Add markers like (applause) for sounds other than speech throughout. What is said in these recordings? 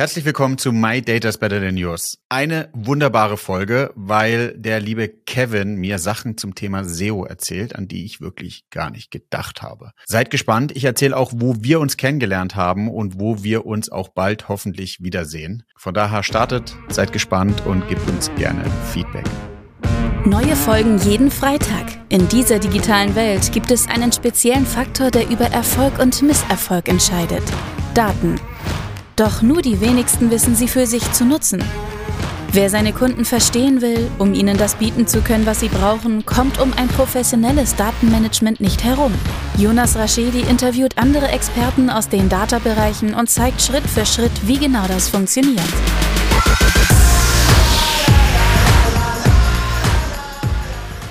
Herzlich willkommen zu My Data's Better Than Yours. Eine wunderbare Folge, weil der liebe Kevin mir Sachen zum Thema SEO erzählt, an die ich wirklich gar nicht gedacht habe. Seid gespannt. Ich erzähle auch, wo wir uns kennengelernt haben und wo wir uns auch bald hoffentlich wiedersehen. Von daher startet, seid gespannt und gebt uns gerne Feedback. Neue Folgen jeden Freitag. In dieser digitalen Welt gibt es einen speziellen Faktor, der über Erfolg und Misserfolg entscheidet. Daten. Doch nur die wenigsten wissen sie für sich zu nutzen. Wer seine Kunden verstehen will, um ihnen das bieten zu können, was sie brauchen, kommt um ein professionelles Datenmanagement nicht herum. Jonas Raschedi interviewt andere Experten aus den Data-Bereichen und zeigt Schritt für Schritt, wie genau das funktioniert.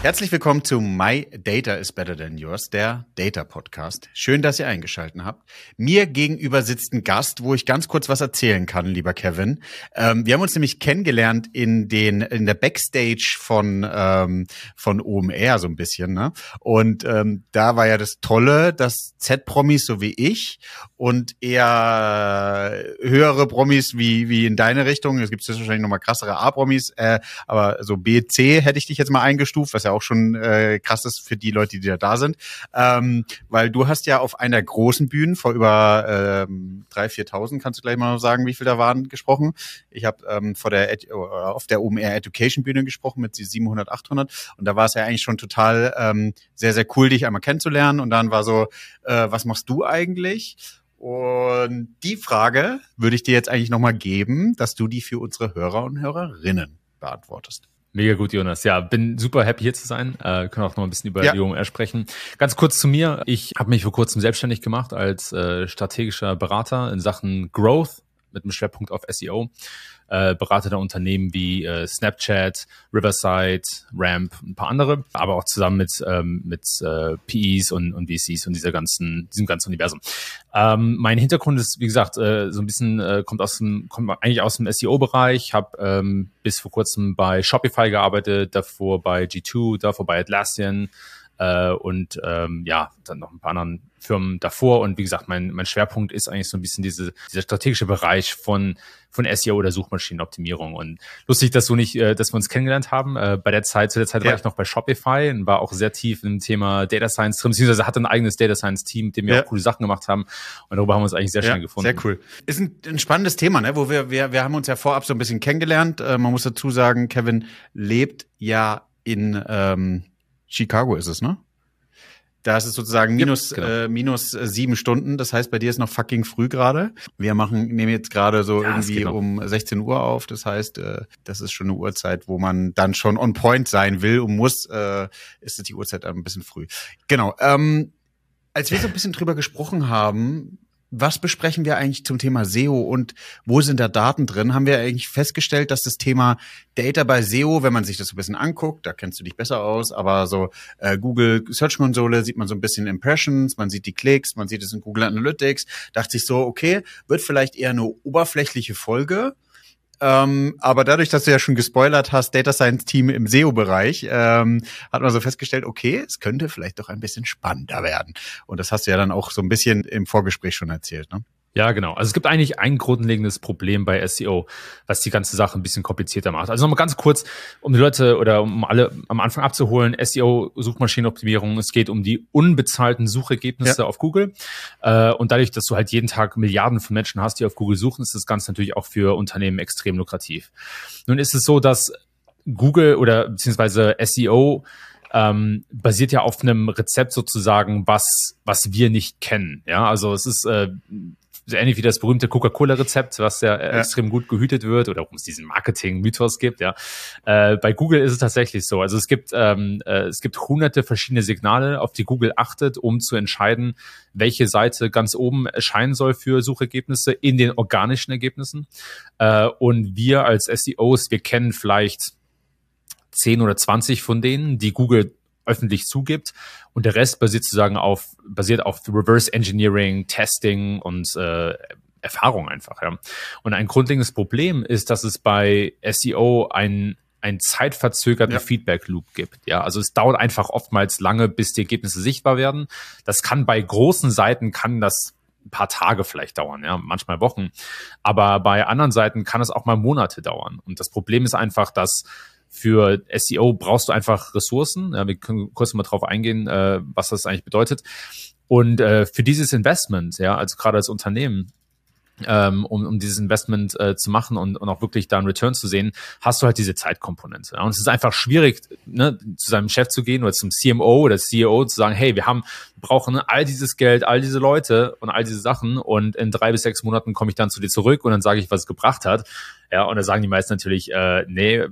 Herzlich willkommen zu My Data is Better Than Yours, der Data Podcast. Schön, dass ihr eingeschaltet habt. Mir gegenüber sitzt ein Gast, wo ich ganz kurz was erzählen kann, lieber Kevin. Ähm, wir haben uns nämlich kennengelernt in den in der Backstage von ähm, von OMR so ein bisschen, ne? Und ähm, da war ja das Tolle, dass Z-Promis so wie ich und eher höhere Promis wie wie in deine Richtung. Es gibt wahrscheinlich noch mal krassere A-Promis, äh, aber so B, C hätte ich dich jetzt mal eingestuft, was ja auch schon äh, krass ist für die Leute, die da da sind. Ähm, weil du hast ja auf einer großen Bühne vor über ähm, 3.000, 4.000, kannst du gleich mal sagen, wie viel da waren, gesprochen. Ich habe ähm, vor der Ed auf der OMR Education Bühne gesprochen mit 700, 800 und da war es ja eigentlich schon total ähm, sehr, sehr cool, dich einmal kennenzulernen und dann war so, äh, was machst du eigentlich? Und die Frage würde ich dir jetzt eigentlich nochmal geben, dass du die für unsere Hörer und Hörerinnen beantwortest. Mega gut, Jonas. Ja, bin super happy hier zu sein. Äh, können auch noch ein bisschen über ja. die OMR sprechen. Ganz kurz zu mir. Ich habe mich vor kurzem selbstständig gemacht als äh, strategischer Berater in Sachen Growth mit einem Schwerpunkt auf SEO äh, berate da Unternehmen wie äh, Snapchat, Riverside, Ramp, ein paar andere, aber auch zusammen mit, ähm, mit äh, PEs und, und VCs und dieser ganzen, diesem ganzen Universum. Ähm, mein Hintergrund ist, wie gesagt, äh, so ein bisschen, äh, kommt aus dem, kommt eigentlich aus dem SEO-Bereich, habe ähm, bis vor kurzem bei Shopify gearbeitet, davor bei G2, davor bei Atlassian, äh, und ähm, ja, dann noch ein paar anderen Firmen davor. Und wie gesagt, mein, mein Schwerpunkt ist eigentlich so ein bisschen diese, dieser strategische Bereich von, von SEO oder Suchmaschinenoptimierung. Und lustig, dass du nicht, äh, dass wir uns kennengelernt haben. Äh, bei der Zeit, zu der Zeit ja. war ich noch bei Shopify und war auch sehr tief im Thema Data Science drin, beziehungsweise hatte ein eigenes Data Science Team, mit dem wir ja. auch coole Sachen gemacht haben. Und darüber haben wir uns eigentlich sehr schnell ja, gefunden. Sehr cool. Ist ein, ein spannendes Thema, ne? Wo wir, wir, wir haben uns ja vorab so ein bisschen kennengelernt. Äh, man muss dazu sagen, Kevin lebt ja in ähm, Chicago ist es, ne? Da ist es sozusagen minus, genau. äh, minus äh, sieben Stunden. Das heißt, bei dir ist noch fucking früh gerade. Wir machen, nehmen jetzt gerade so ja, irgendwie um 16 Uhr auf. Das heißt, äh, das ist schon eine Uhrzeit, wo man dann schon on point sein will und muss. Äh, ist es die Uhrzeit ein bisschen früh. Genau. Ähm, als wir so ein bisschen drüber gesprochen haben, was besprechen wir eigentlich zum Thema SEO und wo sind da Daten drin? Haben wir eigentlich festgestellt, dass das Thema Data bei SEO, wenn man sich das so ein bisschen anguckt, da kennst du dich besser aus, aber so äh, Google Search Console sieht man so ein bisschen Impressions, man sieht die Klicks, man sieht es in Google Analytics, dachte ich so, okay, wird vielleicht eher eine oberflächliche Folge, ähm, aber dadurch, dass du ja schon gespoilert hast, Data Science Team im SEO-Bereich, ähm, hat man so festgestellt, okay, es könnte vielleicht doch ein bisschen spannender werden. Und das hast du ja dann auch so ein bisschen im Vorgespräch schon erzählt, ne? Ja, genau. Also es gibt eigentlich ein grundlegendes Problem bei SEO, was die ganze Sache ein bisschen komplizierter macht. Also nochmal ganz kurz, um die Leute oder um alle am Anfang abzuholen, SEO, Suchmaschinenoptimierung, es geht um die unbezahlten Suchergebnisse ja. auf Google. Äh, und dadurch, dass du halt jeden Tag Milliarden von Menschen hast, die auf Google suchen, ist das Ganze natürlich auch für Unternehmen extrem lukrativ. Nun ist es so, dass Google oder beziehungsweise SEO ähm, basiert ja auf einem Rezept sozusagen, was was wir nicht kennen. Ja, also es ist äh, so ähnlich wie das berühmte Coca-Cola-Rezept, was ja, äh, ja, extrem gut gehütet wird oder warum es diesen Marketing-Mythos gibt. Ja, äh, bei Google ist es tatsächlich so. Also es gibt ähm, äh, es gibt hunderte verschiedene Signale, auf die Google achtet, um zu entscheiden, welche Seite ganz oben erscheinen soll für Suchergebnisse in den organischen Ergebnissen. Äh, und wir als SEOs, wir kennen vielleicht 10 oder 20 von denen, die Google öffentlich zugibt. Und der Rest basiert sozusagen auf, basiert auf Reverse Engineering, Testing und äh, Erfahrung einfach. Ja. Und ein grundlegendes Problem ist, dass es bei SEO ein ein zeitverzögerten ja. Feedback Loop gibt. Ja, also es dauert einfach oftmals lange, bis die Ergebnisse sichtbar werden. Das kann bei großen Seiten kann das ein paar Tage vielleicht dauern, ja, manchmal Wochen. Aber bei anderen Seiten kann es auch mal Monate dauern. Und das Problem ist einfach, dass für SEO brauchst du einfach Ressourcen. Wir können kurz mal drauf eingehen, äh, was das eigentlich bedeutet. Und äh, für dieses Investment, ja, also gerade als Unternehmen, ähm, um, um dieses Investment äh, zu machen und, und auch wirklich da einen Return zu sehen, hast du halt diese Zeitkomponente. Ja? Und es ist einfach schwierig, ne, zu seinem Chef zu gehen oder zum CMO oder CEO zu sagen, hey, wir haben, brauchen all dieses Geld, all diese Leute und all diese Sachen und in drei bis sechs Monaten komme ich dann zu dir zurück und dann sage ich, was es gebracht hat. Ja, und da sagen die meisten natürlich, äh, nee,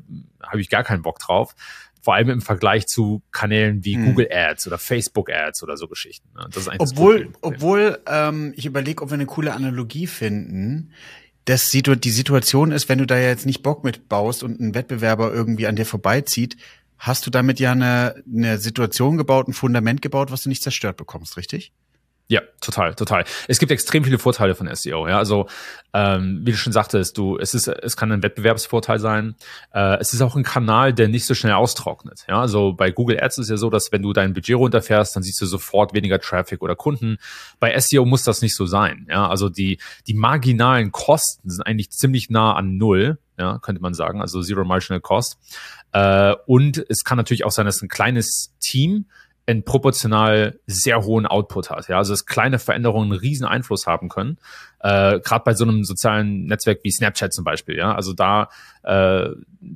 habe ich gar keinen Bock drauf vor allem im Vergleich zu Kanälen wie hm. Google Ads oder Facebook Ads oder so Geschichten. Ne? Obwohl, obwohl ähm, ich überlege, ob wir eine coole Analogie finden. Das die Situation ist, wenn du da jetzt nicht Bock mitbaust und ein Wettbewerber irgendwie an dir vorbeizieht, hast du damit ja eine, eine Situation gebaut, ein Fundament gebaut, was du nicht zerstört bekommst, richtig? Ja, total, total. Es gibt extrem viele Vorteile von SEO. Ja, also ähm, wie du schon sagtest, du, es ist, es kann ein Wettbewerbsvorteil sein. Äh, es ist auch ein Kanal, der nicht so schnell austrocknet. Ja, also bei Google Ads ist ja so, dass wenn du dein Budget runterfährst, dann siehst du sofort weniger Traffic oder Kunden. Bei SEO muss das nicht so sein. Ja, also die die marginalen Kosten sind eigentlich ziemlich nah an null. Ja, könnte man sagen, also Zero Marginal Cost. Äh, und es kann natürlich auch sein, dass ein kleines Team einen proportional sehr hohen Output hat. Ja, also dass kleine Veränderungen einen riesen Einfluss haben können. Äh, Gerade bei so einem sozialen Netzwerk wie Snapchat zum Beispiel. Ja, also da äh,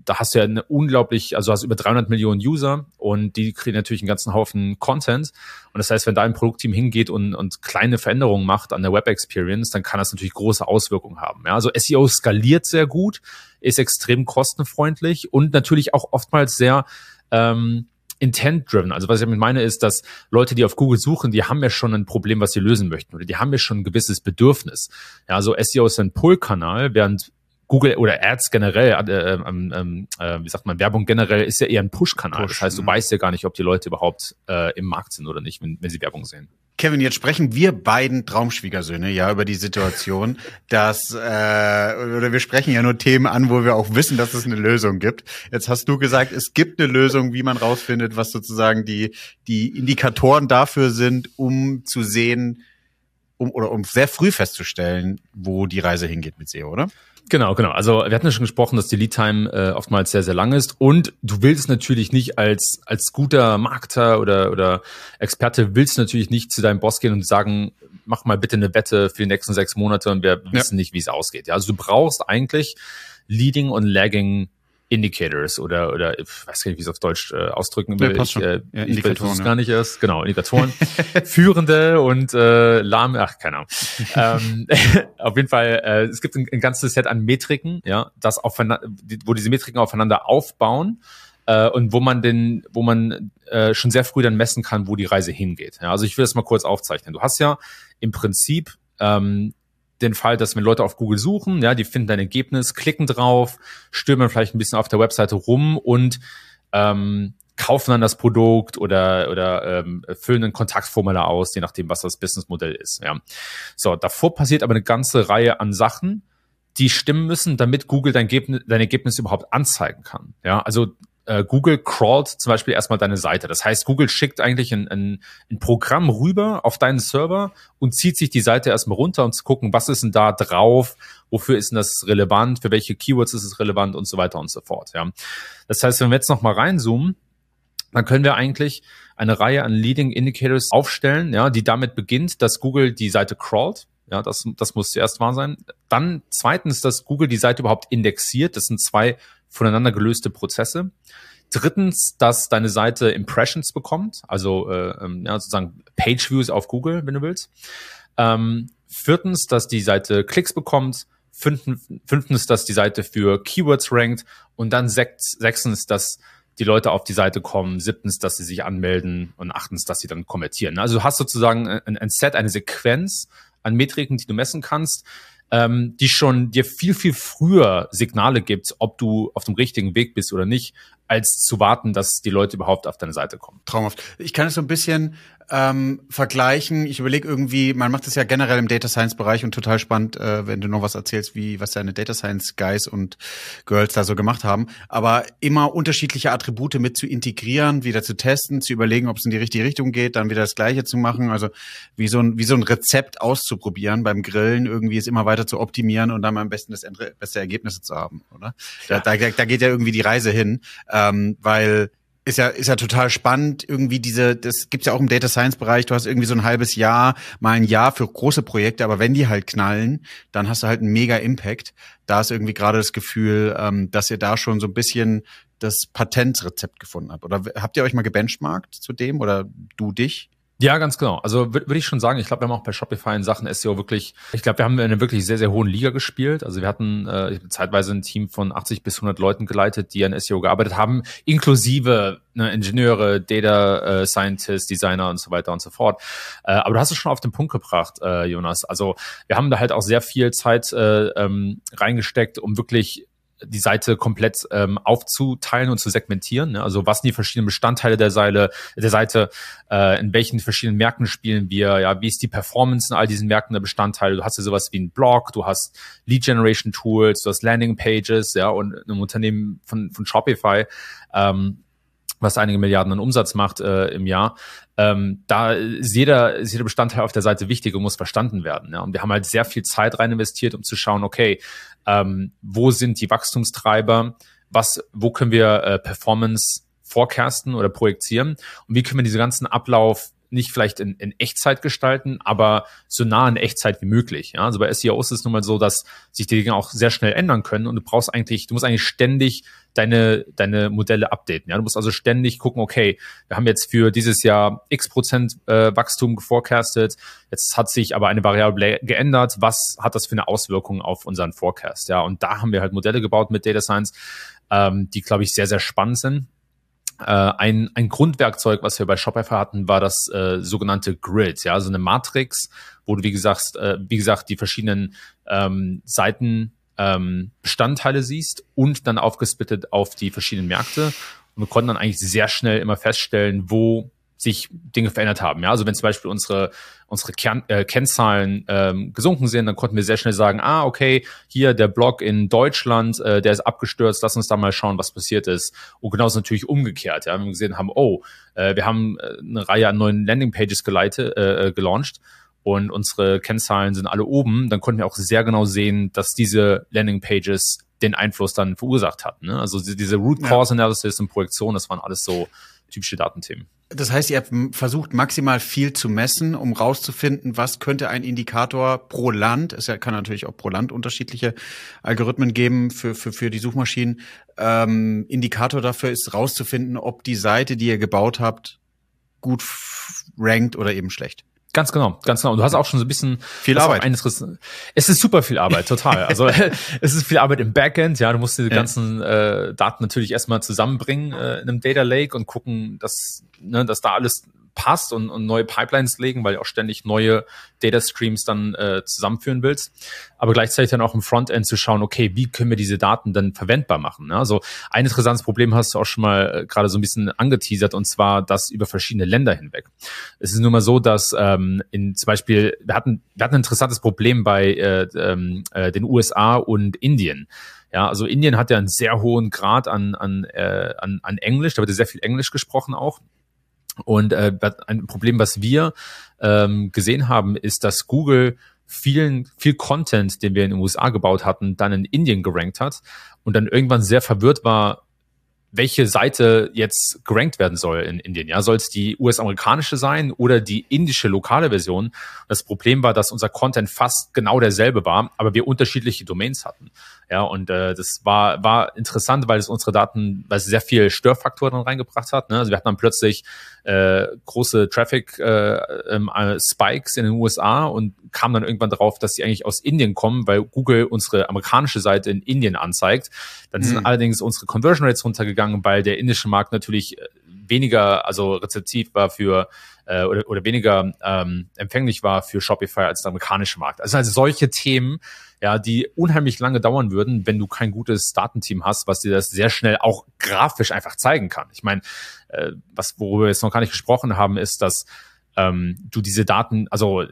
da hast du ja eine unglaublich, also hast über 300 Millionen User und die kriegen natürlich einen ganzen Haufen Content. Und das heißt, wenn da ein Produktteam hingeht und, und kleine Veränderungen macht an der Web Experience, dann kann das natürlich große Auswirkungen haben. Ja, also SEO skaliert sehr gut, ist extrem kostenfreundlich und natürlich auch oftmals sehr ähm, intent-driven. Also was ich damit meine ist, dass Leute, die auf Google suchen, die haben ja schon ein Problem, was sie lösen möchten oder die haben ja schon ein gewisses Bedürfnis. Ja, also SEO ist ein Pull-Kanal, während Google oder Ads generell, äh, ähm, äh, wie sagt man, Werbung generell ist ja eher ein Push-Kanal. Push, das heißt, du ja. weißt ja gar nicht, ob die Leute überhaupt äh, im Markt sind oder nicht, wenn, wenn sie Werbung sehen. Kevin, jetzt sprechen wir beiden Traumschwiegersöhne ja über die Situation, (laughs) dass äh, oder wir sprechen ja nur Themen an, wo wir auch wissen, dass es eine Lösung gibt. Jetzt hast du gesagt, es gibt eine Lösung, wie man rausfindet, was sozusagen die die Indikatoren dafür sind, um zu sehen, um oder um sehr früh festzustellen, wo die Reise hingeht mit SEO, oder? Genau, genau. Also wir hatten ja schon gesprochen, dass die Lead Time äh, oftmals sehr, sehr lang ist. Und du willst natürlich nicht als, als guter Marketer oder, oder Experte willst natürlich nicht zu deinem Boss gehen und sagen, mach mal bitte eine Wette für die nächsten sechs Monate und wir ja. wissen nicht, wie es ausgeht. Ja, also du brauchst eigentlich Leading und Lagging Indicators oder oder ich weiß gar nicht, wie ich es auf Deutsch äh, ausdrücken will. Ja, ich, äh, ja, ich es ja. gar nicht erst. Genau, Indikatoren. (laughs) Führende und äh, lahme, ach, keine Ahnung. ähm, (laughs) auf jeden Fall, äh, es gibt ein, ein ganzes Set an Metriken, ja, das aufeinander, wo diese Metriken aufeinander aufbauen äh, und wo man den, wo man äh, schon sehr früh dann messen kann, wo die Reise hingeht. Ja, also ich will das mal kurz aufzeichnen. Du hast ja im Prinzip ähm, den Fall, dass wenn Leute auf Google suchen, ja, die finden dein Ergebnis, klicken drauf, stürmen vielleicht ein bisschen auf der Webseite rum und ähm, kaufen dann das Produkt oder oder ähm, füllen ein Kontaktformular aus, je nachdem, was das Businessmodell ist. Ja. So, davor passiert aber eine ganze Reihe an Sachen, die stimmen müssen, damit Google dein, Ergebnis, dein Ergebnis überhaupt anzeigen kann. Ja, also äh, Google crawlt zum Beispiel erstmal deine Seite. Das heißt, Google schickt eigentlich ein, ein, ein Programm rüber auf deinen Server und zieht sich die Seite erstmal runter, um zu gucken, was ist denn da drauf, wofür ist denn das relevant, für welche Keywords ist es relevant und so weiter und so fort. Ja. Das heißt, wenn wir jetzt nochmal reinzoomen, dann können wir eigentlich eine Reihe an Leading Indicators aufstellen, ja, die damit beginnt, dass Google die Seite crawlt. Ja, das, das muss zuerst wahr sein. Dann zweitens, dass Google die Seite überhaupt indexiert. Das sind zwei voneinander gelöste Prozesse. Drittens, dass deine Seite Impressions bekommt, also äh, ähm, ja, sozusagen Page Views auf Google, wenn du willst. Ähm, viertens, dass die Seite Klicks bekommt. Fünftens, dass die Seite für Keywords rankt. Und dann sechstens, dass die Leute auf die Seite kommen. Siebtens, dass sie sich anmelden. Und achtens, dass sie dann konvertieren. Also du hast sozusagen ein, ein Set, eine Sequenz an Metriken, die du messen kannst, ähm, die schon dir viel, viel früher Signale gibt, ob du auf dem richtigen Weg bist oder nicht, als zu warten, dass die Leute überhaupt auf deine Seite kommen. Traumhaft. Ich kann es so ein bisschen ähm, vergleichen. Ich überlege irgendwie, man macht das ja generell im Data Science Bereich und total spannend, äh, wenn du noch was erzählst, wie was deine Data Science Guys und Girls da so gemacht haben. Aber immer unterschiedliche Attribute mit zu integrieren, wieder zu testen, zu überlegen, ob es in die richtige Richtung geht, dann wieder das Gleiche zu machen. Also wie so ein wie so ein Rezept auszuprobieren beim Grillen, irgendwie es immer weiter zu optimieren und dann am besten das beste Ergebnisse zu haben, oder? Ja. Da, da, da geht ja irgendwie die Reise hin, ähm, weil ist ja, ist ja total spannend. Irgendwie diese, das gibt's ja auch im Data Science Bereich. Du hast irgendwie so ein halbes Jahr, mal ein Jahr für große Projekte, aber wenn die halt knallen, dann hast du halt einen mega Impact. Da ist irgendwie gerade das Gefühl, ähm, dass ihr da schon so ein bisschen das Patentrezept gefunden habt. Oder habt ihr euch mal gebenchmarkt zu dem oder du dich? Ja, ganz genau. Also würde würd ich schon sagen, ich glaube, wir haben auch bei Shopify in Sachen SEO wirklich, ich glaube, wir haben in einer wirklich sehr, sehr hohen Liga gespielt. Also wir hatten äh, zeitweise ein Team von 80 bis 100 Leuten geleitet, die an SEO gearbeitet haben, inklusive ne, Ingenieure, Data äh, Scientists, Designer und so weiter und so fort. Äh, aber du hast es schon auf den Punkt gebracht, äh, Jonas. Also wir haben da halt auch sehr viel Zeit äh, ähm, reingesteckt, um wirklich die Seite komplett ähm, aufzuteilen und zu segmentieren. Ne? Also was sind die verschiedenen Bestandteile der Seite, der Seite, äh, in welchen verschiedenen Märkten spielen wir, ja, wie ist die Performance in all diesen Märkten der Bestandteile. Du hast ja sowas wie ein Blog, du hast Lead Generation Tools, du hast Landing Pages, ja, und ein Unternehmen von, von Shopify, ähm, was einige Milliarden an Umsatz macht äh, im Jahr, ähm, da ist jeder, ist jeder Bestandteil auf der Seite wichtig und muss verstanden werden. Ja? Und wir haben halt sehr viel Zeit rein investiert, um zu schauen, okay, ähm, wo sind die Wachstumstreiber, was, wo können wir äh, Performance forecasten oder projektieren und wie können wir diesen ganzen Ablauf nicht vielleicht in, in Echtzeit gestalten, aber so nah in Echtzeit wie möglich. Ja? Also bei SEOs ist es nun mal so, dass sich die Dinge auch sehr schnell ändern können und du brauchst eigentlich, du musst eigentlich ständig deine, deine Modelle updaten. Ja? Du musst also ständig gucken, okay, wir haben jetzt für dieses Jahr x Prozent äh, Wachstum geforecastet, jetzt hat sich aber eine Variable geändert, was hat das für eine Auswirkung auf unseren Forecast? Ja, und da haben wir halt Modelle gebaut mit Data Science, ähm, die, glaube ich, sehr, sehr spannend sind. Äh, ein, ein Grundwerkzeug, was wir bei Shopify hatten, war das äh, sogenannte Grid, ja, also eine Matrix, wo du, wie gesagt, äh, wie gesagt, die verschiedenen ähm, Seiten ähm, Bestandteile siehst und dann aufgesplittet auf die verschiedenen Märkte. Und wir konnten dann eigentlich sehr schnell immer feststellen, wo sich Dinge verändert haben. Ja, also wenn zum Beispiel unsere unsere Kern, äh, Kennzahlen ähm, gesunken sind, dann konnten wir sehr schnell sagen, ah okay, hier der Blog in Deutschland, äh, der ist abgestürzt, lass uns da mal schauen, was passiert ist. Und genauso natürlich umgekehrt. Ja, wenn wir gesehen haben, oh, äh, wir haben äh, eine Reihe an neuen Landingpages geleitet, äh, äh, gelauncht und unsere Kennzahlen sind alle oben, dann konnten wir auch sehr genau sehen, dass diese Landingpages den Einfluss dann verursacht hatten. Ne? Also diese Root Cause Analysis und Projektion, das waren alles so typische Datenthemen. Das heißt, ihr versucht, maximal viel zu messen, um rauszufinden, was könnte ein Indikator pro Land, es kann natürlich auch pro Land unterschiedliche Algorithmen geben für, für, für die Suchmaschinen. Ähm, Indikator dafür ist rauszufinden, ob die Seite, die ihr gebaut habt, gut rankt oder eben schlecht. Ganz genau, ganz genau. Und du hast auch schon so ein bisschen viel Arbeit. es ist super viel Arbeit, total. Also (laughs) (laughs) es ist viel Arbeit im Backend. Ja, du musst diese ja. ganzen äh, Daten natürlich erstmal zusammenbringen äh, in einem Data Lake und gucken, dass ne, dass da alles passt und, und neue Pipelines legen, weil du auch ständig neue Data Streams dann äh, zusammenführen willst. Aber gleichzeitig dann auch im Frontend zu schauen, okay, wie können wir diese Daten dann verwendbar machen? Ne? Also ein interessantes Problem hast du auch schon mal äh, gerade so ein bisschen angeteasert und zwar das über verschiedene Länder hinweg. Es ist nun mal so, dass ähm, in zum Beispiel, wir hatten, wir hatten ein interessantes Problem bei äh, ähm, äh, den USA und Indien. Ja, also Indien hat ja einen sehr hohen Grad an, an, äh, an, an Englisch, da wird ja sehr viel Englisch gesprochen auch. Und äh, ein Problem, was wir ähm, gesehen haben, ist, dass Google vielen, viel Content, den wir in den USA gebaut hatten, dann in Indien gerankt hat und dann irgendwann sehr verwirrt war, welche Seite jetzt gerankt werden soll in Indien. Ja, soll es die US-amerikanische sein oder die indische lokale Version? Das Problem war, dass unser Content fast genau derselbe war, aber wir unterschiedliche Domains hatten. Ja, und äh, das war war interessant, weil es unsere Daten, weil es sehr viel Störfaktoren reingebracht hat. Ne? Also wir hatten dann plötzlich äh, große Traffic äh, ähm, äh, Spikes in den USA und kam dann irgendwann darauf, dass sie eigentlich aus Indien kommen, weil Google unsere amerikanische Seite in Indien anzeigt. Dann sind mhm. allerdings unsere Conversion Rates runtergegangen, weil der indische Markt natürlich äh, weniger, also rezeptiv war für äh, oder, oder weniger ähm, empfänglich war für Shopify als der amerikanische Markt. Also, also solche Themen, ja, die unheimlich lange dauern würden, wenn du kein gutes Datenteam hast, was dir das sehr schnell auch grafisch einfach zeigen kann. Ich meine, äh, was worüber wir jetzt noch gar nicht gesprochen haben, ist, dass ähm, du diese Daten, also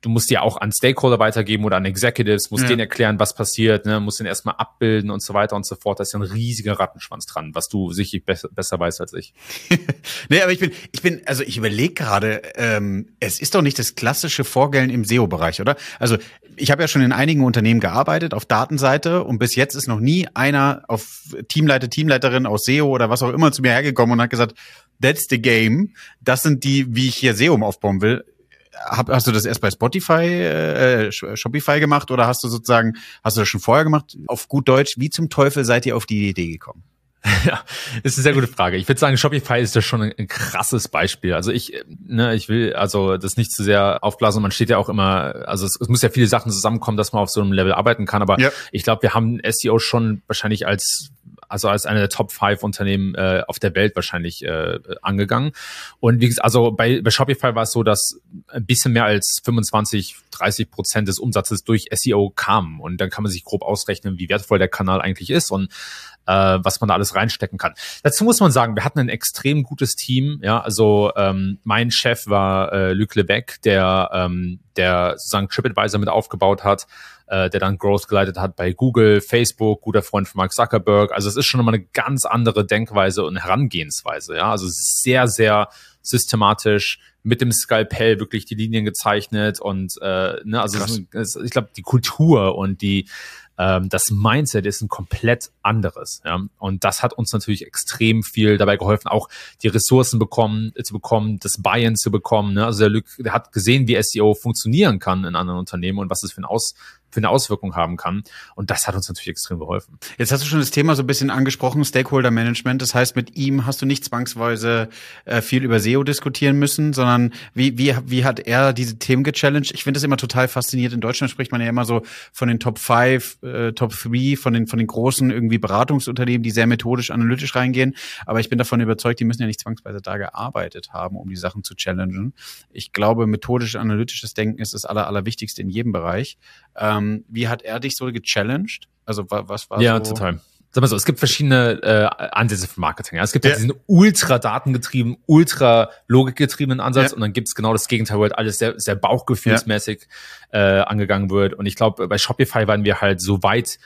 du musst die auch an Stakeholder weitergeben oder an Executives, musst ja. denen erklären, was passiert, ne, musst den erstmal abbilden und so weiter und so fort. Da ist ja ein riesiger Rattenschwanz dran, was du sicherlich besser, besser weißt als ich. (laughs) nee, aber ich bin, ich bin, also ich überlege gerade, ähm, es ist doch nicht das klassische Vorgellen im SEO-Bereich, oder? Also ich habe ja schon in einigen Unternehmen gearbeitet auf Datenseite und bis jetzt ist noch nie einer auf Teamleiter, Teamleiterin aus SEO oder was auch immer zu mir hergekommen und hat gesagt, that's the game. Das sind die, wie ich hier SEO aufbauen will hab, hast du das erst bei Spotify, äh, Shopify gemacht oder hast du sozusagen, hast du das schon vorher gemacht? Auf gut Deutsch, wie zum Teufel seid ihr auf die Idee gekommen? (laughs) Ja, ist eine sehr gute Frage. Ich würde sagen, Shopify ist da schon ein, ein, krasses Beispiel. Also ich, ne, ich will also das nicht zu sehr aufblasen. Man steht ja auch immer, also es, es muss ja viele Sachen zusammenkommen, dass man auf so einem Level arbeiten kann. Aber ja. ich glaube, wir haben SEO schon wahrscheinlich als also als eine der Top 5 Unternehmen äh, auf der Welt wahrscheinlich äh, angegangen. Und wie gesagt, also bei, bei Shopify war es so, dass ein bisschen mehr als 25, 30 Prozent des Umsatzes durch SEO kam. Und dann kann man sich grob ausrechnen, wie wertvoll der Kanal eigentlich ist und äh, was man da alles reinstecken kann. Dazu muss man sagen, wir hatten ein extrem gutes Team. Ja, also ähm, mein Chef war äh, Luc Lebec, der ähm, der sozusagen TripAdvisor mit aufgebaut hat äh, der dann Growth geleitet hat bei Google, Facebook, guter Freund von Mark Zuckerberg. Also es ist schon nochmal eine ganz andere Denkweise und Herangehensweise. Ja, also sehr, sehr systematisch mit dem Skalpell wirklich die Linien gezeichnet und äh, ne, also ist, ich glaube die Kultur und die ähm, das Mindset ist ein komplett anderes. Ja? Und das hat uns natürlich extrem viel dabei geholfen, auch die Ressourcen bekommen, äh, zu bekommen, das Buy-in zu bekommen. Ne? Also der der hat gesehen, wie SEO funktionieren kann in anderen Unternehmen und was es für ein Aus für eine Auswirkung haben kann. Und das hat uns natürlich extrem geholfen. Jetzt hast du schon das Thema so ein bisschen angesprochen, Stakeholder Management. Das heißt, mit ihm hast du nicht zwangsweise äh, viel über SEO diskutieren müssen, sondern wie, wie, wie hat er diese Themen gechallenged? Ich finde das immer total faszinierend. In Deutschland spricht man ja immer so von den Top 5, äh, Top 3, von den, von den großen irgendwie Beratungsunternehmen, die sehr methodisch, analytisch reingehen. Aber ich bin davon überzeugt, die müssen ja nicht zwangsweise da gearbeitet haben, um die Sachen zu challengen. Ich glaube, methodisch, analytisches Denken ist das aller, allerwichtigste in jedem Bereich. Ähm, wie hat er dich so gechallenged? Also was war ja, so? Ja, total sag mal so, es gibt verschiedene äh, Ansätze für Marketing. Ja. Es gibt ja. diesen ultra datengetrieben, ultra logikgetriebenen Ansatz ja. und dann gibt's genau das Gegenteil, wo halt alles sehr, sehr bauchgefühlsmäßig ja. äh, angegangen wird. Und ich glaube, bei Shopify waren wir halt so weit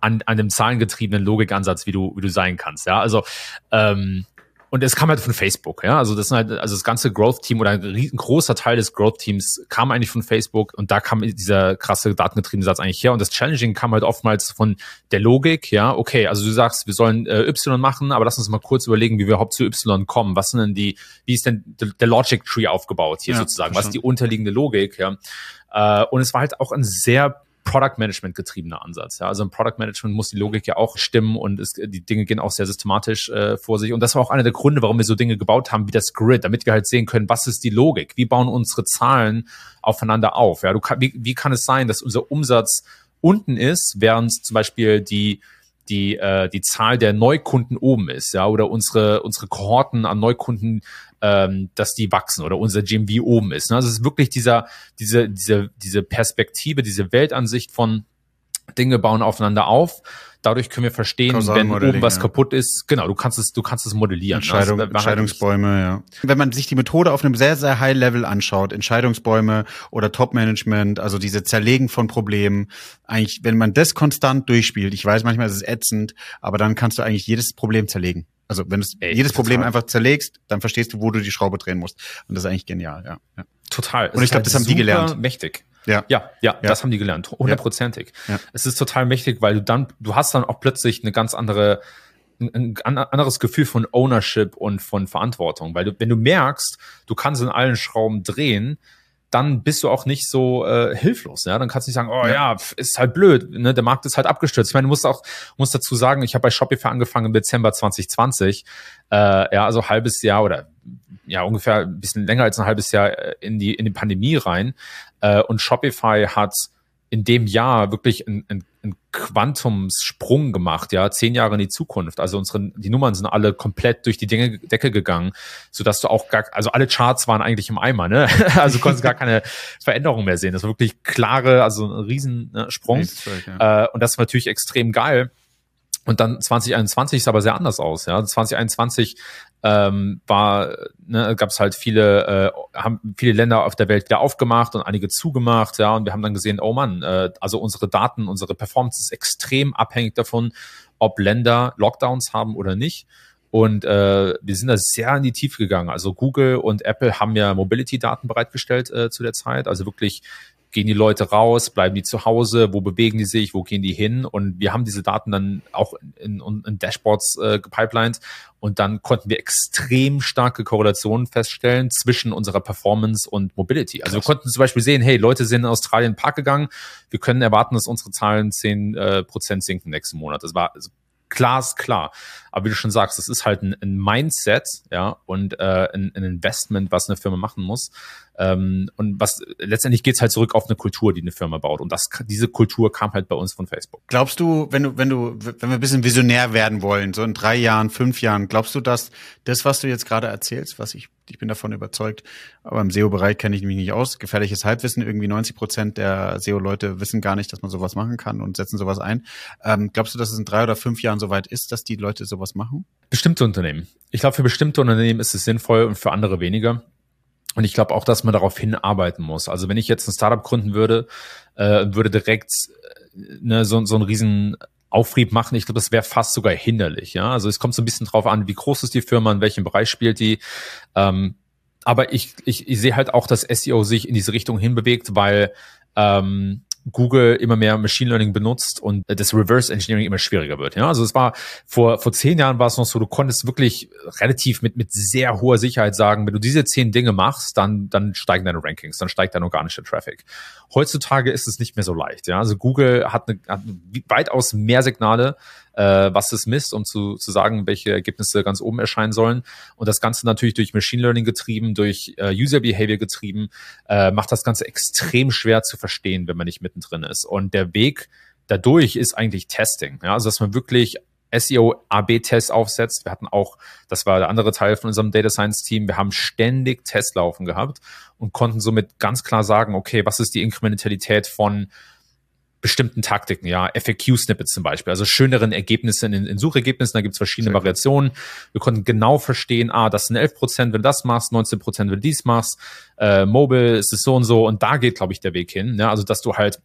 an, an dem zahlengetriebenen Logikansatz, wie du, wie du sein kannst. Ja, also ähm, und es kam halt von Facebook, ja. Also das sind halt, also das ganze Growth-Team oder ein, großer Teil des Growth-Teams kam eigentlich von Facebook und da kam dieser krasse datengetriebene Satz eigentlich her. Und das Challenging kam halt oftmals von der Logik, ja, okay, also du sagst, wir sollen äh, Y machen, aber lass uns mal kurz überlegen, wie wir überhaupt zu Y kommen. Was sind denn die, wie ist denn der Logic Tree aufgebaut hier ja, sozusagen? Was ist die unterliegende Logik, ja? Äh, und es war halt auch ein sehr Product Management getriebener Ansatz. Ja. Also im Product Management muss die Logik ja auch stimmen und es, die Dinge gehen auch sehr systematisch äh, vor sich. Und das war auch einer der Gründe, warum wir so Dinge gebaut haben wie das Grid, damit wir halt sehen können, was ist die Logik? Wie bauen unsere Zahlen aufeinander auf? Ja, du wie, wie kann es sein, dass unser Umsatz unten ist, während zum Beispiel die die, äh, die Zahl der Neukunden oben ist, ja, oder unsere, unsere Kohorten an Neukunden, ähm, dass die wachsen oder unser GMV oben ist. Ne? Also es ist wirklich dieser, diese, diese, diese Perspektive, diese Weltansicht von Dinge bauen aufeinander auf. Dadurch können wir verstehen, wenn oben was ja. kaputt ist. Genau, du kannst es, du kannst es modellieren. Also Entscheidung, also, Entscheidungsbäume, ja. Wenn man sich die Methode auf einem sehr, sehr High Level anschaut, Entscheidungsbäume oder Top Management, also diese Zerlegen von Problemen, eigentlich, wenn man das konstant durchspielt, ich weiß, manchmal ist es ätzend, aber dann kannst du eigentlich jedes Problem zerlegen. Also wenn du jedes total. Problem einfach zerlegst, dann verstehst du, wo du die Schraube drehen musst. Und das ist eigentlich genial, ja. ja. Total. Und ich glaube, halt das haben die gelernt. Mächtig. Ja. ja. Ja, ja, das haben die gelernt, hundertprozentig. Ja. Es ist total mächtig, weil du dann, du hast dann auch plötzlich eine ganz andere, ein, ein anderes Gefühl von Ownership und von Verantwortung, weil du, wenn du merkst, du kannst in allen Schrauben drehen, dann bist du auch nicht so äh, hilflos. Ja, dann kannst du nicht sagen, oh ja, ja ist halt blöd, ne? der Markt ist halt abgestürzt. Ich meine, du musst auch musst dazu sagen, ich habe bei Shopify angefangen im Dezember 2020, äh, ja, also halbes Jahr oder ja ungefähr ein bisschen länger als ein halbes Jahr äh, in die in die Pandemie rein. Äh, und Shopify hat in dem Jahr wirklich ein, ein, ein Quantumssprung gemacht, ja, zehn Jahre in die Zukunft. Also unsere, die Nummern sind alle komplett durch die Decke gegangen, so dass du auch gar, also alle Charts waren eigentlich im Eimer, ne? (laughs) Also du konntest gar keine Veränderung mehr sehen. Das war wirklich klare, also ein Riesensprung. Ja. Äh, und das ist natürlich extrem geil. Und dann 2021 sah aber sehr anders aus. Ja, 2021 ähm, war, ne, gab es halt viele, äh, haben viele Länder auf der Welt wieder aufgemacht und einige zugemacht. Ja, und wir haben dann gesehen, oh Mann, äh, also unsere Daten, unsere Performance ist extrem abhängig davon, ob Länder Lockdowns haben oder nicht. Und äh, wir sind da sehr in die Tiefe gegangen. Also Google und Apple haben ja Mobility-Daten bereitgestellt äh, zu der Zeit. Also wirklich gehen die Leute raus, bleiben die zu Hause, wo bewegen die sich, wo gehen die hin und wir haben diese Daten dann auch in, in, in Dashboards äh, gepipelined und dann konnten wir extrem starke Korrelationen feststellen zwischen unserer Performance und Mobility. Also Krass. wir konnten zum Beispiel sehen, hey, Leute sind in Australien Park gegangen, wir können erwarten, dass unsere Zahlen zehn äh, Prozent sinken nächsten Monat. Das war glasklar. Aber wie du schon sagst, das ist halt ein, ein Mindset, ja, und äh, ein, ein Investment, was eine Firma machen muss. Ähm, und was letztendlich geht's halt zurück auf eine Kultur, die eine Firma baut. Und das, diese Kultur kam halt bei uns von Facebook. Glaubst du, wenn du, wenn du, wenn wir ein bisschen visionär werden wollen, so in drei Jahren, fünf Jahren, glaubst du, dass das, was du jetzt gerade erzählst, was ich, ich bin davon überzeugt, aber im SEO-Bereich kenne ich mich nicht aus, gefährliches Halbwissen, irgendwie 90 Prozent der SEO-Leute wissen gar nicht, dass man sowas machen kann und setzen sowas ein. Ähm, glaubst du, dass es in drei oder fünf Jahren soweit ist, dass die Leute sowas machen? Bestimmte Unternehmen. Ich glaube, für bestimmte Unternehmen ist es sinnvoll und für andere weniger. Und ich glaube auch, dass man darauf hinarbeiten muss. Also wenn ich jetzt ein Startup gründen würde, äh, würde direkt äh, ne, so, so einen riesen Auftrieb machen. Ich glaube, das wäre fast sogar hinderlich. Ja, also es kommt so ein bisschen drauf an, wie groß ist die Firma, in welchem Bereich spielt die. Ähm, aber ich, ich, ich sehe halt auch, dass SEO sich in diese Richtung hinbewegt, weil ähm, Google immer mehr Machine Learning benutzt und das Reverse Engineering immer schwieriger wird. Ja, also es war vor, vor zehn Jahren war es noch so, du konntest wirklich relativ mit, mit sehr hoher Sicherheit sagen, wenn du diese zehn Dinge machst, dann, dann steigen deine Rankings, dann steigt dein organischer Traffic. Heutzutage ist es nicht mehr so leicht. Ja, also Google hat, eine, hat weitaus mehr Signale, äh, was es misst, um zu, zu sagen, welche Ergebnisse ganz oben erscheinen sollen. Und das Ganze natürlich durch Machine Learning getrieben, durch äh, User Behavior getrieben, äh, macht das Ganze extrem schwer zu verstehen, wenn man nicht mittendrin ist. Und der Weg dadurch ist eigentlich Testing. Ja? Also dass man wirklich SEO AB-Tests aufsetzt. Wir hatten auch, das war der andere Teil von unserem Data Science Team, wir haben ständig Tests laufen gehabt und konnten somit ganz klar sagen, okay, was ist die Inkrementalität von bestimmten Taktiken, ja, FAQ-Snippets zum Beispiel, also schöneren Ergebnisse in, in Suchergebnissen, da gibt's verschiedene Sehr Variationen. Wir konnten genau verstehen, ah, das sind 11 Prozent, wenn du das machst, 19 Prozent, wenn du dies machst, äh, Mobile ist es so und so und da geht, glaube ich, der Weg hin, ja, also dass du halt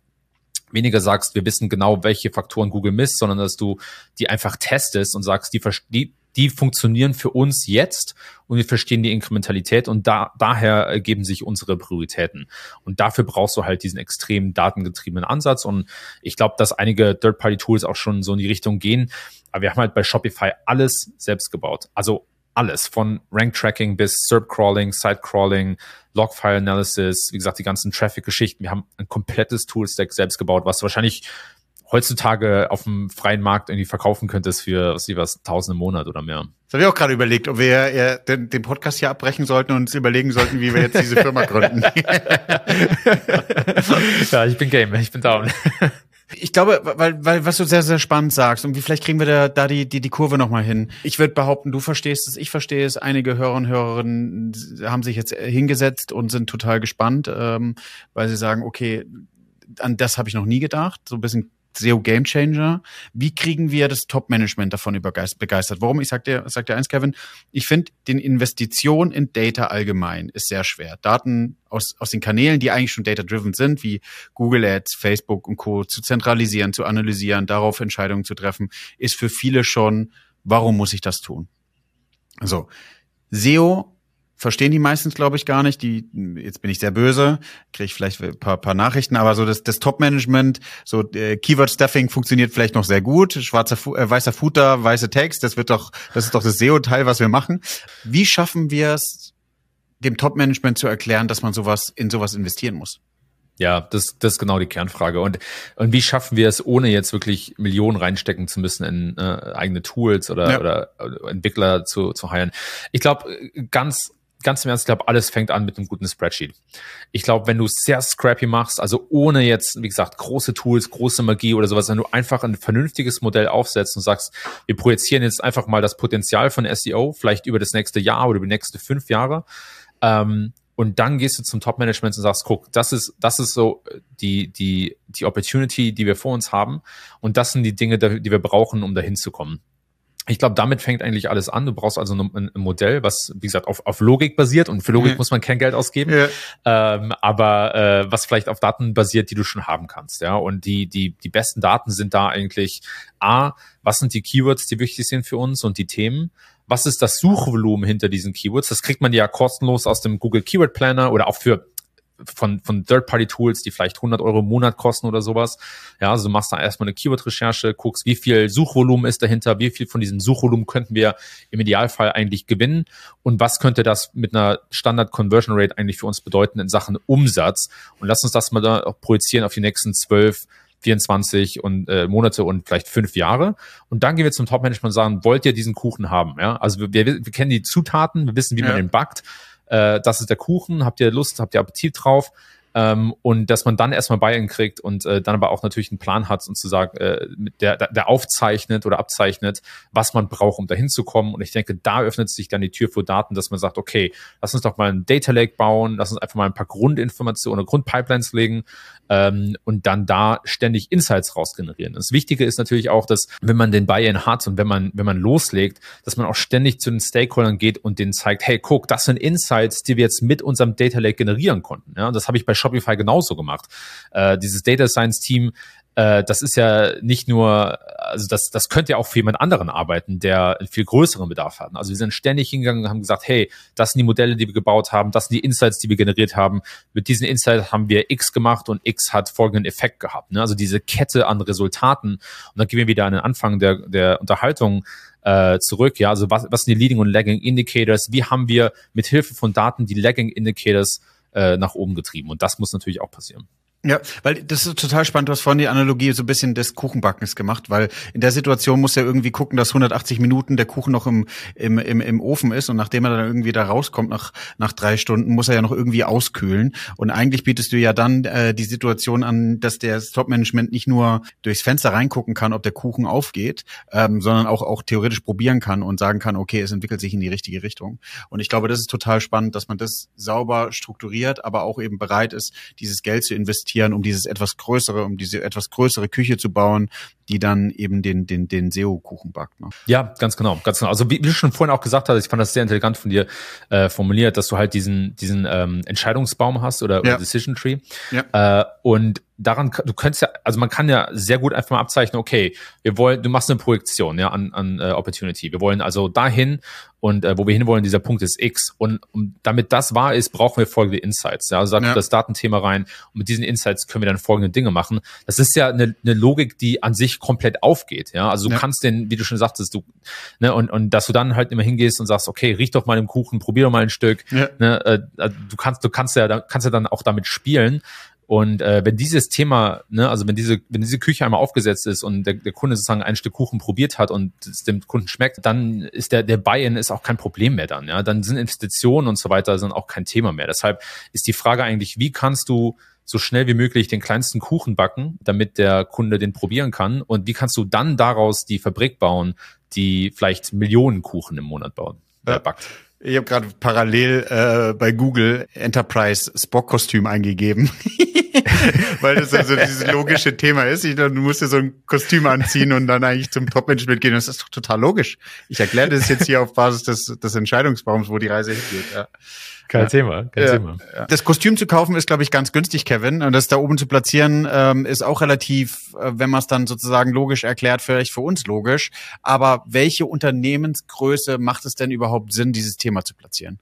weniger sagst, wir wissen genau, welche Faktoren Google misst, sondern dass du die einfach testest und sagst, die, die die funktionieren für uns jetzt und wir verstehen die Inkrementalität und da, daher ergeben sich unsere Prioritäten. Und dafür brauchst du halt diesen extrem datengetriebenen Ansatz und ich glaube, dass einige Third-Party-Tools auch schon so in die Richtung gehen. Aber wir haben halt bei Shopify alles selbst gebaut. Also alles von Rank-Tracking bis SERP-Crawling, Site-Crawling, Log-File-Analysis, wie gesagt, die ganzen Traffic-Geschichten. Wir haben ein komplettes Tool-Stack selbst gebaut, was wahrscheinlich heutzutage auf dem freien Markt irgendwie verkaufen könntest für, was, was, tausend im Monat oder mehr. Das habe ich auch gerade überlegt, ob wir ja, den, den Podcast hier abbrechen sollten und uns überlegen sollten, wie wir jetzt diese Firma (laughs) gründen. (laughs) ja, ich bin game, ich bin down. (laughs) Ich glaube, weil, weil was du sehr, sehr spannend sagst und wie vielleicht kriegen wir da, da die, die, die Kurve nochmal hin. Ich würde behaupten, du verstehst es, ich verstehe es. Einige Hörer und Hörerinnen haben sich jetzt hingesetzt und sind total gespannt, ähm, weil sie sagen, okay, an das habe ich noch nie gedacht. So ein bisschen SEO Game Changer. Wie kriegen wir das Top-Management davon begeistert? Warum? Ich sag dir, sag dir eins, Kevin. Ich finde, den Investition in Data allgemein ist sehr schwer. Daten aus, aus den Kanälen, die eigentlich schon data-driven sind, wie Google Ads, Facebook und Co. zu zentralisieren, zu analysieren, darauf Entscheidungen zu treffen, ist für viele schon, warum muss ich das tun? Also, SEO verstehen die meistens, glaube ich, gar nicht. Die, jetzt bin ich sehr böse, kriege ich vielleicht ein paar, paar Nachrichten, aber so das, das Top-Management, so äh, Keyword-Stuffing funktioniert vielleicht noch sehr gut. Schwarzer, äh, weißer Footer, weiße Text, das wird doch, das ist doch das SEO-Teil, was wir machen. Wie schaffen wir es, dem Top-Management zu erklären, dass man sowas in sowas investieren muss? Ja, das, das ist genau die Kernfrage. Und, und wie schaffen wir es, ohne jetzt wirklich Millionen reinstecken zu müssen in äh, eigene Tools oder, ja. oder, oder Entwickler zu, zu heilen? Ich glaube, ganz ganz im Ernst, ich glaube, alles fängt an mit einem guten Spreadsheet. Ich glaube, wenn du sehr scrappy machst, also ohne jetzt, wie gesagt, große Tools, große Magie oder sowas, wenn du einfach ein vernünftiges Modell aufsetzt und sagst, wir projizieren jetzt einfach mal das Potenzial von SEO, vielleicht über das nächste Jahr oder über die nächsten fünf Jahre, ähm, und dann gehst du zum Top-Management und sagst, guck, das ist, das ist so die, die, die Opportunity, die wir vor uns haben. Und das sind die Dinge, die wir brauchen, um dahin zu kommen. Ich glaube, damit fängt eigentlich alles an. Du brauchst also ein, Modell, was, wie gesagt, auf, auf Logik basiert und für Logik ja. muss man kein Geld ausgeben, ja. ähm, aber äh, was vielleicht auf Daten basiert, die du schon haben kannst. Ja, und die, die, die besten Daten sind da eigentlich A, was sind die Keywords, die wichtig sind für uns und die Themen? was ist das Suchvolumen hinter diesen Keywords. Das kriegt man ja kostenlos aus dem Google Keyword Planner oder auch für von, von Third-Party-Tools, die vielleicht 100 Euro im Monat kosten oder sowas. Ja, also du machst da erstmal eine Keyword-Recherche, guckst, wie viel Suchvolumen ist dahinter, wie viel von diesem Suchvolumen könnten wir im Idealfall eigentlich gewinnen und was könnte das mit einer Standard-Conversion Rate eigentlich für uns bedeuten in Sachen Umsatz. Und lass uns das mal da auch projizieren auf die nächsten zwölf 24 und, äh, Monate und vielleicht fünf Jahre. Und dann gehen wir zum Top-Management und sagen, wollt ihr diesen Kuchen haben? Ja, also wir, wir, wir kennen die Zutaten, wir wissen, wie ja. man den backt. Äh, das ist der Kuchen. Habt ihr Lust? Habt ihr Appetit drauf? Ähm, und dass man dann erstmal Buy-in kriegt und äh, dann aber auch natürlich einen Plan hat und zu sagen, äh, der, der aufzeichnet oder abzeichnet, was man braucht, um dahin zu kommen. Und ich denke, da öffnet sich dann die Tür für Daten, dass man sagt, okay, lass uns doch mal ein Data Lake bauen, lass uns einfach mal ein paar Grundinformationen oder Grundpipelines legen ähm, und dann da ständig Insights rausgenerieren. Das Wichtige ist natürlich auch, dass wenn man den Buy-in hat und wenn man, wenn man loslegt, dass man auch ständig zu den Stakeholdern geht und denen zeigt, hey, guck, das sind Insights, die wir jetzt mit unserem Data Lake generieren konnten. Ja, und das habe ich bei Shopify genauso gemacht. Äh, dieses Data Science Team äh, das ist ja nicht nur, also das, das könnte ja auch für jemand anderen arbeiten, der einen viel größeren Bedarf hat. Also wir sind ständig hingegangen und haben gesagt, hey, das sind die Modelle, die wir gebaut haben, das sind die Insights, die wir generiert haben. Mit diesen Insights haben wir X gemacht und X hat folgenden Effekt gehabt. Ne? Also diese Kette an Resultaten. Und dann gehen wir wieder an den Anfang der, der Unterhaltung äh, zurück. Ja, also was, was sind die Leading und Lagging Indicators? Wie haben wir mit Hilfe von Daten die Lagging Indicators äh, nach oben getrieben? Und das muss natürlich auch passieren. Ja, weil das ist total spannend. Du hast vorhin die Analogie so ein bisschen des Kuchenbackens gemacht, weil in der Situation muss er irgendwie gucken, dass 180 Minuten der Kuchen noch im, im, im, im Ofen ist und nachdem er dann irgendwie da rauskommt nach, nach drei Stunden, muss er ja noch irgendwie auskühlen. Und eigentlich bietest du ja dann äh, die Situation an, dass der Top-Management nicht nur durchs Fenster reingucken kann, ob der Kuchen aufgeht, ähm, sondern auch, auch theoretisch probieren kann und sagen kann, okay, es entwickelt sich in die richtige Richtung. Und ich glaube, das ist total spannend, dass man das sauber strukturiert, aber auch eben bereit ist, dieses Geld zu investieren investieren, um dieses etwas größere, um diese etwas größere Küche zu bauen, die dann eben den, den, den SEO-Kuchen backt. Ne? Ja, ganz genau, ganz genau. Also wie, wie du schon vorhin auch gesagt hast, ich fand das sehr intelligent von dir äh, formuliert, dass du halt diesen, diesen ähm, Entscheidungsbaum hast oder, ja. oder Decision Tree. Ja. Äh, und daran, du könntest ja, also man kann ja sehr gut einfach mal abzeichnen, okay, wir wollen, du machst eine Projektion ja, an, an äh, Opportunity. Wir wollen also dahin und äh, wo wir hinwollen, dieser Punkt ist X. Und um, damit das wahr ist, brauchen wir folgende Insights. Ja, also sag ja. das Datenthema rein und mit diesen Insights können wir dann folgende Dinge machen. Das ist ja eine, eine Logik, die an sich komplett aufgeht. Ja, also du ja. kannst den, wie du schon sagtest, du, ne, und, und dass du dann halt immer hingehst und sagst, okay, riech doch mal im Kuchen, probier doch mal ein Stück. Ja. Ne, äh, du kannst, du kannst ja, kannst ja dann auch damit spielen. Und äh, wenn dieses Thema, ne, also wenn diese, wenn diese Küche einmal aufgesetzt ist und der, der Kunde sozusagen ein Stück Kuchen probiert hat und es dem Kunden schmeckt, dann ist der, der Buy-in ist auch kein Problem mehr dann. Ja, dann sind Investitionen und so weiter sind auch kein Thema mehr. Deshalb ist die Frage eigentlich, wie kannst du so schnell wie möglich den kleinsten Kuchen backen, damit der Kunde den probieren kann? Und wie kannst du dann daraus die Fabrik bauen, die vielleicht Millionen Kuchen im Monat bauen, äh, backt? Ich habe gerade parallel äh, bei Google Enterprise Spock-Kostüm eingegeben. (laughs) (laughs) Weil das also dieses logische Thema ist. Ich, du musst dir so ein Kostüm anziehen und dann eigentlich zum Top-Management gehen. Das ist doch total logisch. Ich erkläre das jetzt hier auf Basis des, des Entscheidungsbaums, wo die Reise hingeht. Ja. Kein ja. Thema, kein ja. Thema. Das Kostüm zu kaufen ist, glaube ich, ganz günstig, Kevin. Und das da oben zu platzieren, ähm, ist auch relativ, äh, wenn man es dann sozusagen logisch erklärt, vielleicht für uns logisch. Aber welche Unternehmensgröße macht es denn überhaupt Sinn, dieses Thema zu platzieren?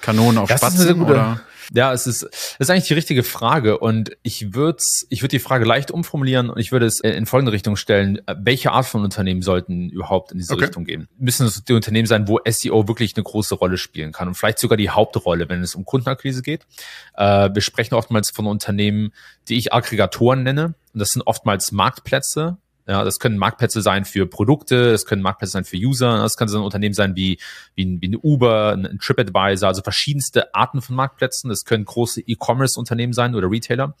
Kanonen auf das Spatzen oder? Ja, es ist, es ist eigentlich die richtige Frage und ich würde ich würde die Frage leicht umformulieren und ich würde es in folgende Richtung stellen. Welche Art von Unternehmen sollten überhaupt in diese okay. Richtung gehen? Müssen es die Unternehmen sein, wo SEO wirklich eine große Rolle spielen kann und vielleicht sogar die Hauptrolle, wenn es um Kundenakquise geht? Äh, wir sprechen oftmals von Unternehmen, die ich Aggregatoren nenne und das sind oftmals Marktplätze, Ja, das können Marktplätze sein für Produkte, es können Marktplätze sein für User, das kann so ein Unternehmen sein wie, wie, wie ein Uber, ein TripAdvisor, also verschiedenste Arten von Marktplätzen. Es können große E-Commerce-Unternehmen sein oder Retailer.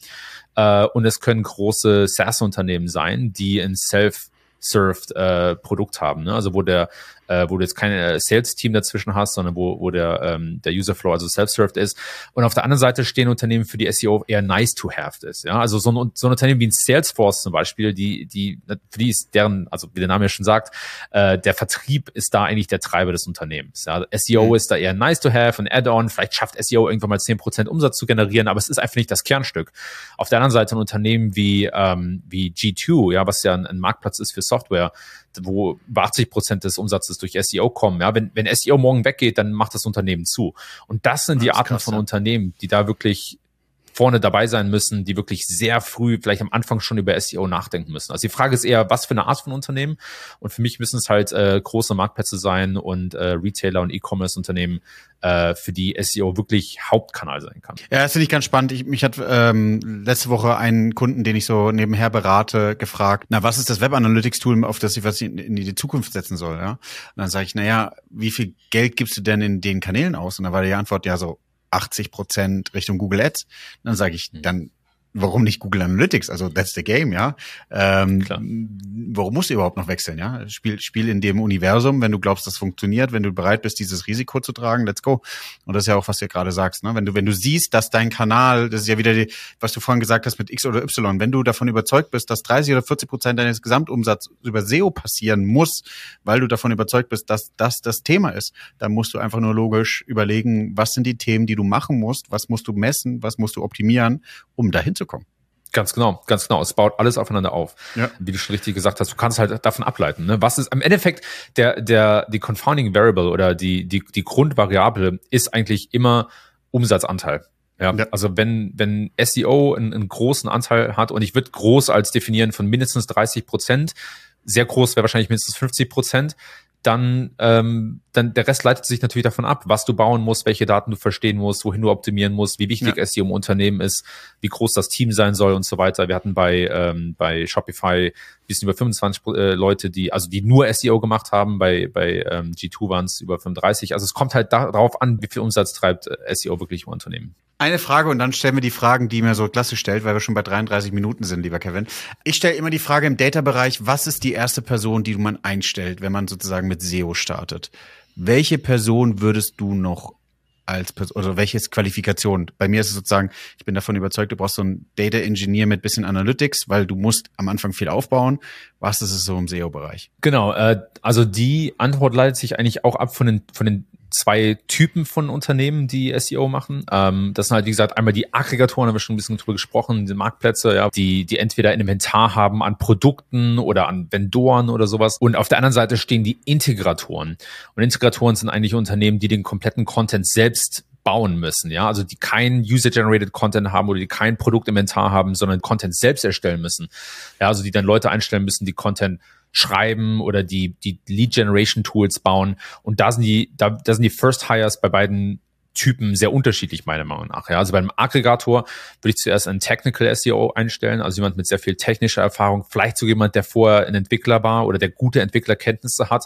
Äh, und es können große SaaS-Unternehmen sein, die ein Self-Served äh, Produkt haben. Ne? Also wo der äh, wo du jetzt kein äh, Sales-Team dazwischen hast, sondern wo, wo der, ähm, der User-Flow also self-served ist. Und auf der anderen Seite stehen Unternehmen, für die SEO eher nice to have ist. Ja? Also so ein, so ein Unternehmen wie ein Salesforce zum Beispiel, die, die, für die ist deren, also wie der Name ja schon sagt, äh, der Vertrieb ist da eigentlich der Treiber des Unternehmens. Ja? SEO mhm. ist da eher nice to have, ein Add-on, vielleicht schafft SEO irgendwann mal zehn Prozent Umsatz zu generieren, aber es ist einfach nicht das Kernstück. Auf der anderen Seite ein Unternehmen wie, ähm, wie G2, ja, was ja ein, ein Marktplatz ist für Software, wo über 80 Prozent des Umsatzes durch SEO kommen. Ja, wenn, wenn SEO morgen weggeht, dann macht das Unternehmen zu. Und das sind die Arten krass, von ja. Unternehmen, die da wirklich vorne dabei sein müssen, die wirklich sehr früh, vielleicht am Anfang schon über SEO nachdenken müssen. Also die Frage ist eher, was für eine Art von Unternehmen? Und für mich müssen es halt äh, große Marktplätze sein und äh, Retailer und E-Commerce-Unternehmen, äh, für die SEO wirklich Hauptkanal sein kann. Ja, das finde ich ganz spannend. Ich, mich hat ähm, letzte Woche einen Kunden, den ich so nebenher berate, gefragt, na, was ist das Web Analytics Tool, auf das ich was in, in die Zukunft setzen soll? Ja? Und dann sage ich, na ja, wie viel Geld gibst du denn in den Kanälen aus? Und dann war die Antwort ja so 80 Prozent Richtung Google Ads. Dann sage ich, hm. dann warum nicht Google Analytics? Also that's the game, ja. Ähm, warum musst du überhaupt noch wechseln, ja? Spiel, Spiel in dem Universum, wenn du glaubst, das funktioniert, wenn du bereit bist, dieses Risiko zu tragen, let's go. Und das ist ja auch, was du gerade sagst, ne? Wenn du, wenn du siehst, dass dein Kanal, das ist ja wieder die, was du vorhin gesagt hast mit X oder Y, wenn du davon überzeugt bist, dass 30 oder 40 Prozent deines Gesamtumsatzes über SEO passieren muss, weil du davon überzeugt bist, dass das das Thema ist, dann musst du einfach nur logisch überlegen, was sind die Themen, die du machen musst, was musst du messen, was musst du optimieren, um dahin zu kommen. Ganz genau, ganz genau. Es baut alles aufeinander auf. Ja. Wie du schon richtig gesagt hast, du kannst halt davon ableiten. Ne? Was ist im Endeffekt der, der, die Confounding Variable oder die, die, die Grundvariable ist eigentlich immer Umsatzanteil. Ja, ja. also wenn, wenn SEO einen, einen großen Anteil hat und ich würde groß als definieren von mindestens 30 Prozent, sehr groß wäre wahrscheinlich mindestens 50 Prozent, dann, ähm, dann der Rest leitet sich natürlich davon ab, was du bauen musst, welche Daten du verstehen musst, wohin du optimieren musst, wie wichtig ja. SEO im Unternehmen ist, wie groß das Team sein soll und so weiter. Wir hatten bei, ähm, bei Shopify bisschen über 25 äh, Leute, die, also die nur SEO gemacht haben, bei, bei ähm, G2 waren es über 35. Also es kommt halt darauf an, wie viel Umsatz treibt äh, SEO wirklich im Unternehmen. Eine Frage und dann stellen wir die Fragen, die mir so klasse stellt, weil wir schon bei 33 Minuten sind, lieber Kevin. Ich stelle immer die Frage im Data-Bereich, was ist die erste Person, die man einstellt, wenn man sozusagen mit SEO startet? Welche Person würdest du noch als Person, oder welches Qualifikation? Bei mir ist es sozusagen, ich bin davon überzeugt, du brauchst so einen Data Engineer mit bisschen Analytics, weil du musst am Anfang viel aufbauen. Was ist es so im SEO-Bereich? Genau, äh, also die Antwort leitet sich eigentlich auch ab von den, von den zwei Typen von Unternehmen, die SEO machen. Ähm, das sind halt, wie gesagt, einmal die Aggregatoren, haben wir schon ein bisschen drüber gesprochen, die Marktplätze, ja, die, die entweder ein Inventar haben an Produkten oder an Vendoren oder sowas. Und auf der anderen Seite stehen die Integratoren. Und Integratoren sind eigentlich Unternehmen, die den kompletten Content selbst bauen müssen, ja, also die kein User-Generated Content haben oder die kein Produktinventar haben, sondern Content selbst erstellen müssen. Ja, also die dann Leute einstellen müssen, die Content schreiben oder die, die Lead Generation Tools bauen. Und da sind die, da, da sind die First Hires bei beiden Typen sehr unterschiedlich, meiner Meinung nach. Ja, also beim Aggregator würde ich zuerst einen Technical SEO einstellen, also jemand mit sehr viel technischer Erfahrung, vielleicht sogar jemand, der vorher ein Entwickler war oder der gute Entwicklerkenntnisse hat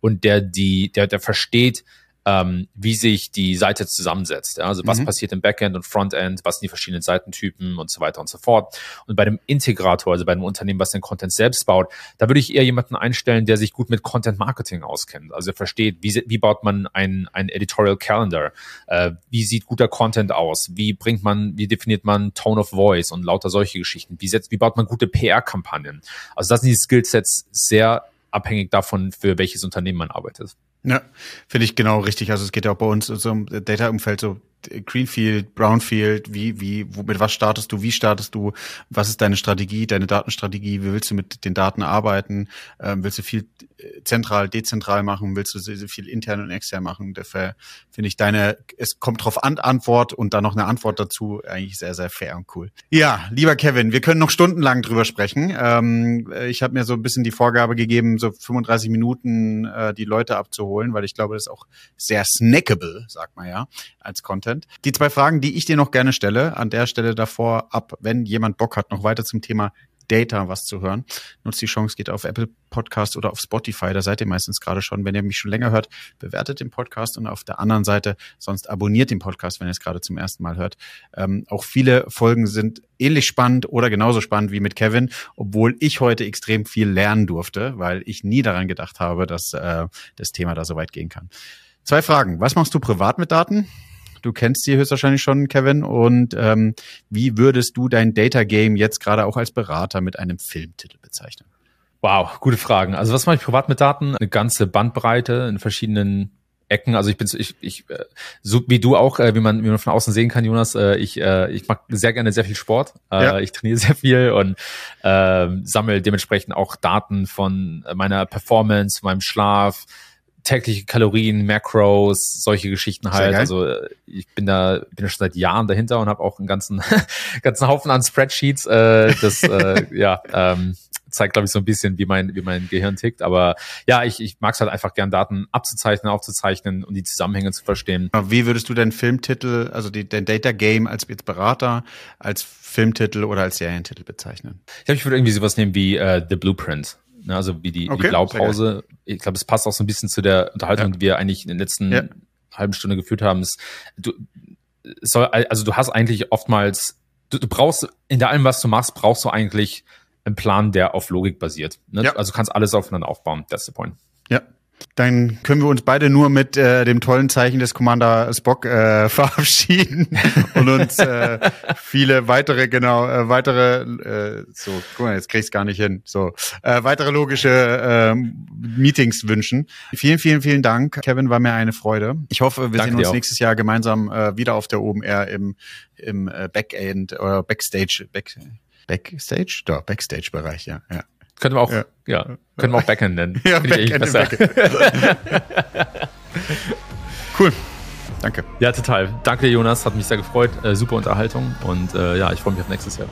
und der die, der, der versteht, ähm, wie sich die Seite zusammensetzt. Ja? Also was mhm. passiert im Backend und Frontend, was sind die verschiedenen Seitentypen und so weiter und so fort. Und bei dem Integrator, also bei einem Unternehmen, was den Content selbst baut, da würde ich eher jemanden einstellen, der sich gut mit Content Marketing auskennt. Also versteht, wie, wie baut man ein, ein Editorial Calendar? Äh, wie sieht guter Content aus? Wie bringt man, wie definiert man Tone of Voice und lauter solche Geschichten? Wie setzt, wie baut man gute PR-Kampagnen? Also das sind die Skillsets sehr abhängig davon, für welches Unternehmen man arbeitet. Ja, finde ich genau richtig. Also es geht ja auch bei uns so im Data-Umfeld so Greenfield, Brownfield, wie, wie, wo, mit was startest du, wie startest du, was ist deine Strategie, deine Datenstrategie, wie willst du mit den Daten arbeiten, ähm, willst du viel äh, zentral, dezentral machen, willst du sehr, sehr viel intern und extern machen, dafür finde ich deine, es kommt drauf an, Antwort und dann noch eine Antwort dazu, eigentlich sehr, sehr fair und cool. Ja, lieber Kevin, wir können noch stundenlang drüber sprechen. Ähm, ich habe mir so ein bisschen die Vorgabe gegeben, so 35 Minuten äh, die Leute abzuholen, weil ich glaube, das ist auch sehr snackable, sagt man ja, als Content. Content. Die zwei Fragen, die ich dir noch gerne stelle, an der Stelle davor ab, wenn jemand Bock hat, noch weiter zum Thema Data was zu hören. Nutzt die Chance, geht auf Apple Podcast oder auf Spotify, da seid ihr meistens gerade schon. Wenn ihr mich schon länger hört, bewertet den Podcast und auf der anderen Seite sonst abonniert den Podcast, wenn ihr es gerade zum ersten Mal hört. Ähm, auch viele Folgen sind ähnlich spannend oder genauso spannend wie mit Kevin, obwohl ich heute extrem viel lernen durfte, weil ich nie daran gedacht habe, dass äh, das Thema da so weit gehen kann. Zwei Fragen. Was machst du privat mit Daten? Du kennst sie höchstwahrscheinlich schon, Kevin. Und ähm, wie würdest du dein Data Game jetzt gerade auch als Berater mit einem Filmtitel bezeichnen? Wow, gute Fragen. Also was mache ich privat mit Daten? Eine ganze Bandbreite in verschiedenen Ecken. Also ich bin ich, ich äh, so wie du auch, äh, wie man wie man von außen sehen kann, Jonas. Äh, ich ich mag sehr gerne sehr viel Sport. Ja. Ich trainiere sehr viel und äh, sammle dementsprechend auch Daten von meiner Performance, meinem Schlaf, tägliche Kalorien, Macros, solche Geschichten halt. Also äh, ich bin da bin da schon seit Jahren dahinter und habe auch einen ganzen (laughs) ganzen Haufen an Spreadsheets. Äh, das äh, (laughs) ja ähm, zeigt glaube ich so ein bisschen, wie mein wie mein Gehirn tickt. Aber ja, ich ich mag es halt einfach gern Daten abzuzeichnen, aufzuzeichnen und die Zusammenhänge zu verstehen. Wie würdest du deinen Filmtitel, also die, den Data Game als Berater, als Filmtitel oder als Serientitel bezeichnen? Ich glaube, ich würde irgendwie sowas nehmen wie äh, The Blueprint. Ne, also wie die, okay, die Blaupause. Ich glaube, es passt auch so ein bisschen zu der Unterhaltung, ja. die wir eigentlich in den letzten ja. halben Stunde geführt haben. Es, du, soll, also du hast eigentlich oftmals, du, du brauchst, in allem, was du machst, brauchst du eigentlich einen Plan, der auf Logik basiert. Ne? Ja. Also du kannst alles aufeinander aufbauen. That's the point. Ja, dann können wir uns beide nur mit äh, dem tollen Zeichen des Commander Spock äh, (laughs) verabschieden und uns äh, viele weitere, genau, äh, weitere, äh, so, guck mal, jetzt krieg ich's gar nicht hin, so, äh, weitere logische äh, Meetings wünschen. Vielen, vielen, vielen Dank. Kevin, war mir eine Freude. Ich hoffe, wir Danke sehen uns nächstes Jahr gemeinsam äh, wieder auf der OMR im, im äh, Backend oder Backstage, Back, Backstage? Doch, Backstage-Bereich, ja, ja. Können wir auch, ja, ja können wir auch Backend nennen. (laughs) Ja, Backend, Backend. (laughs) cool. Danke. Ja, total. Danke dir, Jonas. Hat mich sehr gefreut. Äh, super Unterhaltung. Und äh, ja, ich freue mich auf nächstes Jahr.